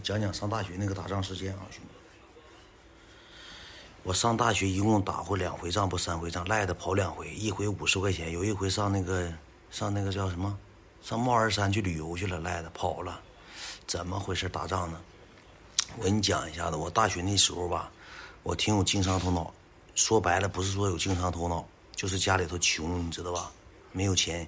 讲讲上大学那个打仗事件啊，兄弟。我上大学一共打过两回仗，不三回仗，赖的跑两回，一回五十块钱。有一回上那个上那个叫什么，上帽儿山去旅游去了，赖的跑了。怎么回事？打仗呢？我给你讲一下子。我大学那时候吧，我挺有经商头脑。说白了，不是说有经商头脑，就是家里头穷，你知道吧？没有钱，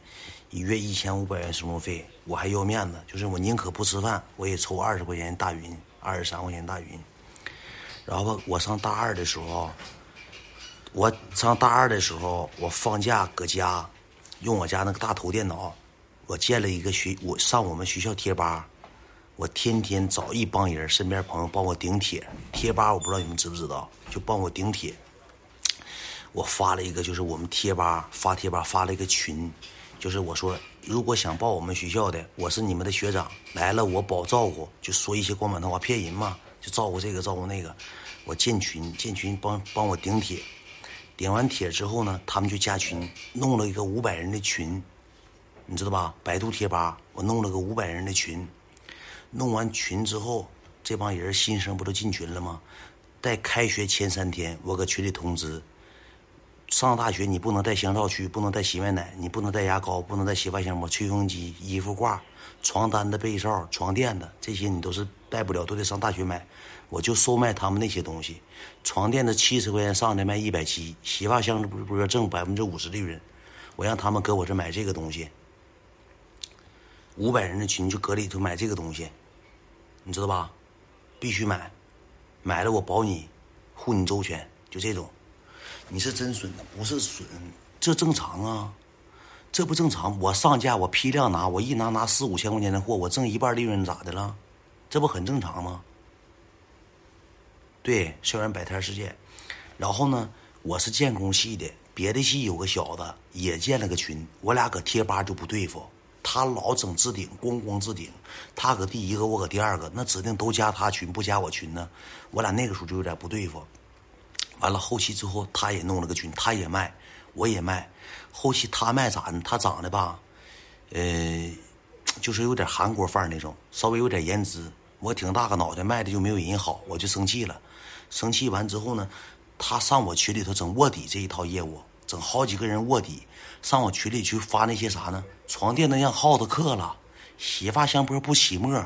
一月一千五百元生活费，我还要面子，就是我宁可不吃饭，我也抽二十块钱大云，二十三块钱大云。然后我上大二的时候，我上大二的时候，我放假搁家，用我家那个大头电脑，我建了一个学，我上我们学校贴吧，我天天找一帮人，身边朋友帮我顶帖，贴吧我不知道你们知不知道，就帮我顶帖。我发了一个，就是我们贴吧发贴吧发了一个群，就是我说如果想报我们学校的，我是你们的学长，来了我保照顾，就说一些光板套话骗人嘛。就照顾这个照顾那个，我建群建群帮帮我顶帖，顶完帖之后呢，他们就加群，弄了一个五百人的群，你知道吧？百度贴吧，我弄了个五百人的群，弄完群之后，这帮人新生不都进群了吗？在开学前三天，我搁群里通知，上大学你不能带香皂去，不能带洗面奶，你不能带牙膏，不能带洗发香膜、吹风机、衣服挂。床单的、被罩、床垫的这些你都是带不了，都得上大学买。我就售卖他们那些东西。床垫子七十块钱上的卖一百七，洗发香不不是挣百分之五十利润。我让他们搁我这买这个东西。五百人的群就搁里头买这个东西，你知道吧？必须买，买了我保你，护你周全，就这种。你是真损的，不是损，这正常啊。这不正常？我上架，我批量拿，我一拿拿四五千块钱的货，我挣一半利润，咋的了？这不很正常吗？对，校园摆摊事件。然后呢，我是建工系的，别的系有个小子也建了个群，我俩搁贴吧就不对付。他老整置顶，咣咣置顶。他搁第一个，我搁第二个，那指定都加他群，不加我群呢。我俩那个时候就有点不对付。完了，后期之后他也弄了个群，他也卖。我也卖，后期他卖咋呢？他长得吧，呃，就是有点韩国范儿那种，稍微有点颜值。我挺大个脑袋，卖的就没有人好，我就生气了。生气完之后呢，他上我群里头整卧底这一套业务，整好几个人卧底，上我群里去发那些啥呢？床垫子让耗子刻了，洗发香波不起沫，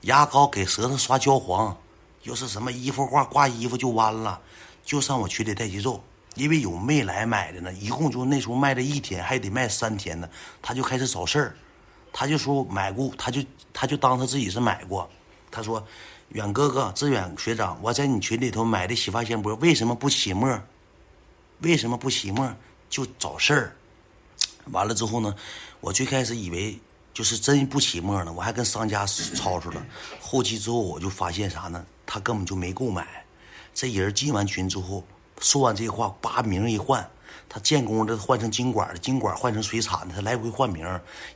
牙膏给舌头刷焦黄，又是什么衣服挂挂衣服就弯了，就上我群里带节奏。因为有没来买的呢，一共就那时候卖了一天，还得卖三天呢，他就开始找事儿，他就说买过，他就他就当他自己是买过，他说，远哥哥，志远学长，我在你群里头买的洗发香波为什么不起沫？为什么不起沫？就找事儿。完了之后呢，我最开始以为就是真不起沫呢，我还跟商家吵吵了。后期之后我就发现啥呢？他根本就没购买，这人进完群之后。说完这话，把名一换，他建工的换成金管的，金管换成水产的，他来回换名，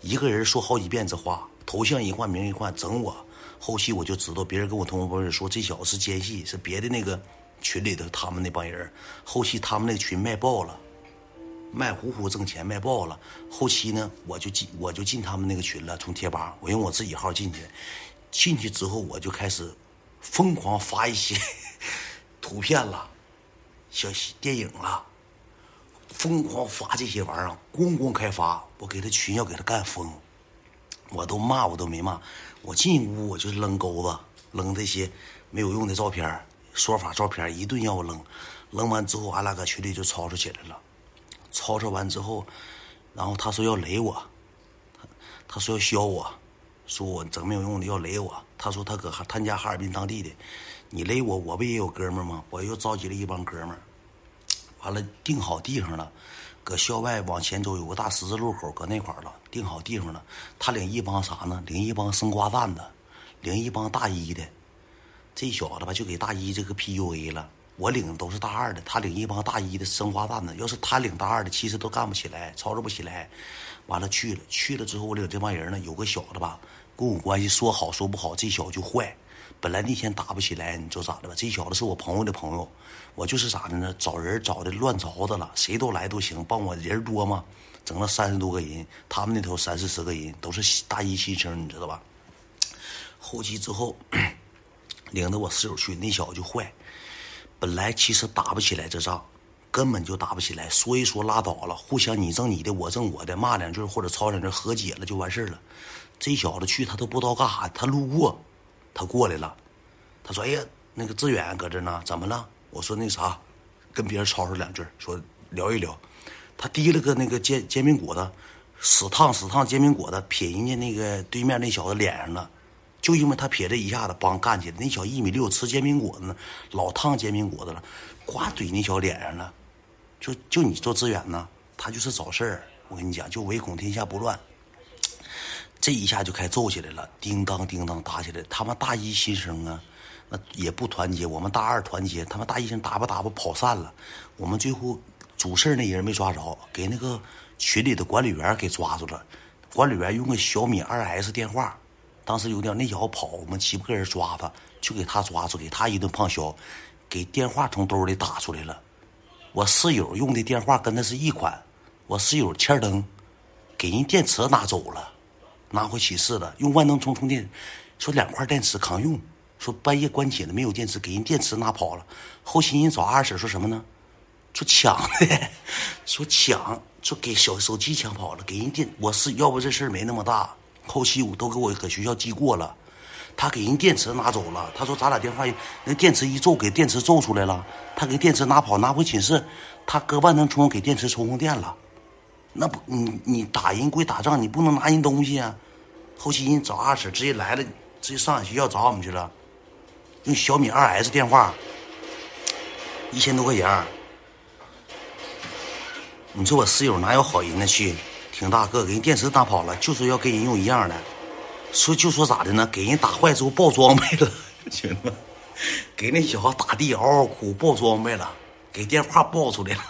一个人说好几遍这话，头像一换，名一换，整我。后期我就知道，别人跟我同学朋友说，这小子是奸细，是别的那个群里头他们那帮人。后期他们那群卖爆了，卖呼呼挣钱，卖爆了。后期呢，我就进我就进他们那个群了，从贴吧，我用我自己号进去，进去之后我就开始疯狂发一些图片了。小电影了，疯狂发这些玩意儿，咣咣开发，我给他群要给他干疯，我都骂我都没骂，我进屋我就扔钩子，扔这些没有用的照片，说法照片一顿要我扔，扔完之后俺俩搁群里就吵吵起来了，吵吵完之后，然后他说要雷我，他他说要削我，说我整没有用的要雷我，他说他搁他家哈尔滨当地的。你勒我，我不也有哥们儿吗？我又召集了一帮哥们儿，完了定好地方了，搁校外往前走有个大十字路口，搁那块儿了，定好地方了。他领一帮啥呢？领一帮生瓜蛋的，领一帮大一的。这小子吧，就给大一这个 PUA 了。我领的都是大二的，他领一帮大一的生瓜蛋的。要是他领大二的，其实都干不起来，操作不起来。完了去了，去了之后我领这帮人呢，有个小子吧，跟我关系说好说不好，这小子就坏。本来那天打不起来，你知道咋的吧？这小子是我朋友的朋友，我就是咋的呢？找人找的乱着的了，谁都来都行，帮我人多嘛，整了三十多个人，他们那头三四十个人，都是大一新生，你知道吧？后期之后，领着我室友去，那小子就坏。本来其实打不起来这仗，根本就打不起来，说一说拉倒了，互相你挣你的，我挣我的，骂两句或者吵两句，和解了就完事了。这小子去他都不知道干啥，他路过，他过来了，他说：“哎呀，那个志远搁这呢，怎么了？”我说：“那啥，跟别人吵吵两句，说聊一聊。”他提了个那个煎煎饼果子，死烫死烫煎饼果子撇人家那个对面那小子脸上了。就因为他撇这一下子，帮干起来。那小一米六，吃煎饼果子呢，老烫煎饼果子了，呱怼那小脸上了。就就你做志远呢，他就是找事儿。我跟你讲，就唯恐天下不乱。这一下就开揍起来了，叮当叮当打起来。他们大一新生啊，那也不团结。我们大二团结，他们大一生打吧打吧跑散了。我们最后主事那人没抓着，给那个群里的管理员给抓住了。管理员用个小米二 S 电话。当时有点那小子跑，我们七八个人抓他，就给他抓住，给他一顿胖削，给电话从兜里打出来了。我室友用的电话跟他是一款，我室友欠灯，给人电池拿走了，拿回寝室了，用万能充充电，说两块电池扛用，说半夜关寝了没有电池，给人电池拿跑了。后期人找二婶说什么呢？说抢的，说抢，说给小手机抢跑了，给人电，我是要不这事儿没那么大。后期我都给我搁学校记过了，他给人电池拿走了。他说咱俩电话，那电池一揍，给电池揍出来了。他给电池拿跑，拿回寝室，他搁万能充给电池充上电了。那不，你你打人归打仗，你不能拿人东西啊。后期人找二婶直接来了，直接上俺学校找我们去了，用小米二 S 电话，一千多块钱。你说我室友哪有好人呢？去。挺大个，给人电池打跑了，就说要跟人用一样的，说就说咋的呢？给人打坏之后爆装备了，行吗？给那小子打的嗷嗷哭，爆装备了，给电话爆出来了，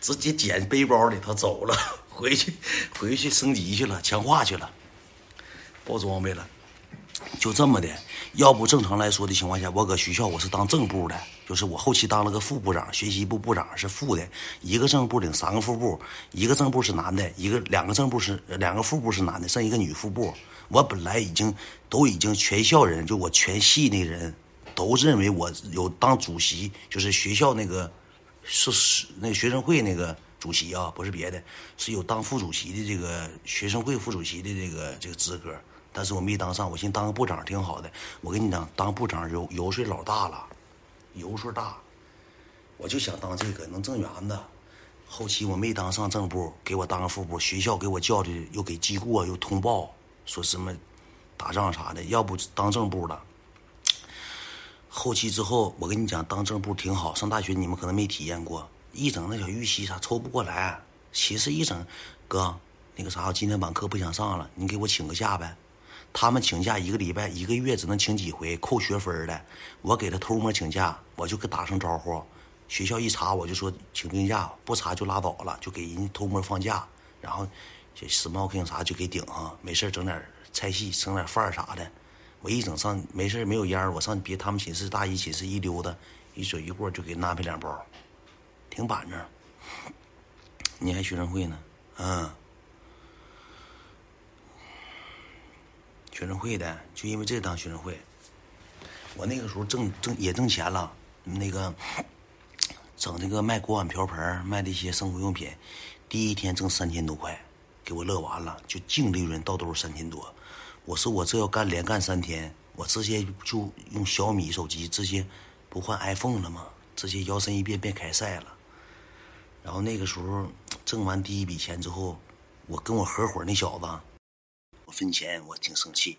直接捡背包里头走了，回去回去升级去了，强化去了，爆装备了，就这么的。要不正常来说的情况下，我搁学校我是当正部的，就是我后期当了个副部长，学习部部长是副的，一个正部领三个副部，一个正部是男的，一个两个正部是两个副部是男的，剩一个女副部。我本来已经都已经全校人，就我全系那人都认为我有当主席，就是学校那个是是那学生会那个主席啊，不是别的，是有当副主席的这个学生会副主席的这个这个资格。但是我没当上，我寻思当个部长挺好的。我跟你讲，当部长油油水老大了，油水大，我就想当这个能挣元子。后期我没当上正部，给我当个副部。学校给我叫的又给记过，又通报说什么打仗啥的。要不当正部了。后期之后，我跟你讲，当正部挺好。上大学你们可能没体验过，一整那小预习啥抽不过来。其实一整，哥，那个啥，我今天晚课不想上了，你给我请个假呗。他们请假一个礼拜、一个月只能请几回，扣学分的。我给他偷摸请假，我就给打声招呼。学校一查，我就说请病假，不查就拉倒了，就给人家偷摸放假。然后，smoking 啥就给顶上，没事整点菜系，整点饭啥的。我一整上没事没有烟我上别他们寝室大一寝室一溜达，一嘴一过就给安排两包，挺板正。你还学生会呢？嗯。学生会的，就因为这当学生会。我那个时候挣挣也挣钱了，那个整那个卖锅碗瓢盆，卖那些生活用品，第一天挣三千多块，给我乐完了，就净利润到兜三千多。我说我这要干连干三天，我直接就用小米手机直接不换 iPhone 了吗？直接摇身一变变开赛了。然后那个时候挣完第一笔钱之后，我跟我合伙那小子。我分钱，我挺生气。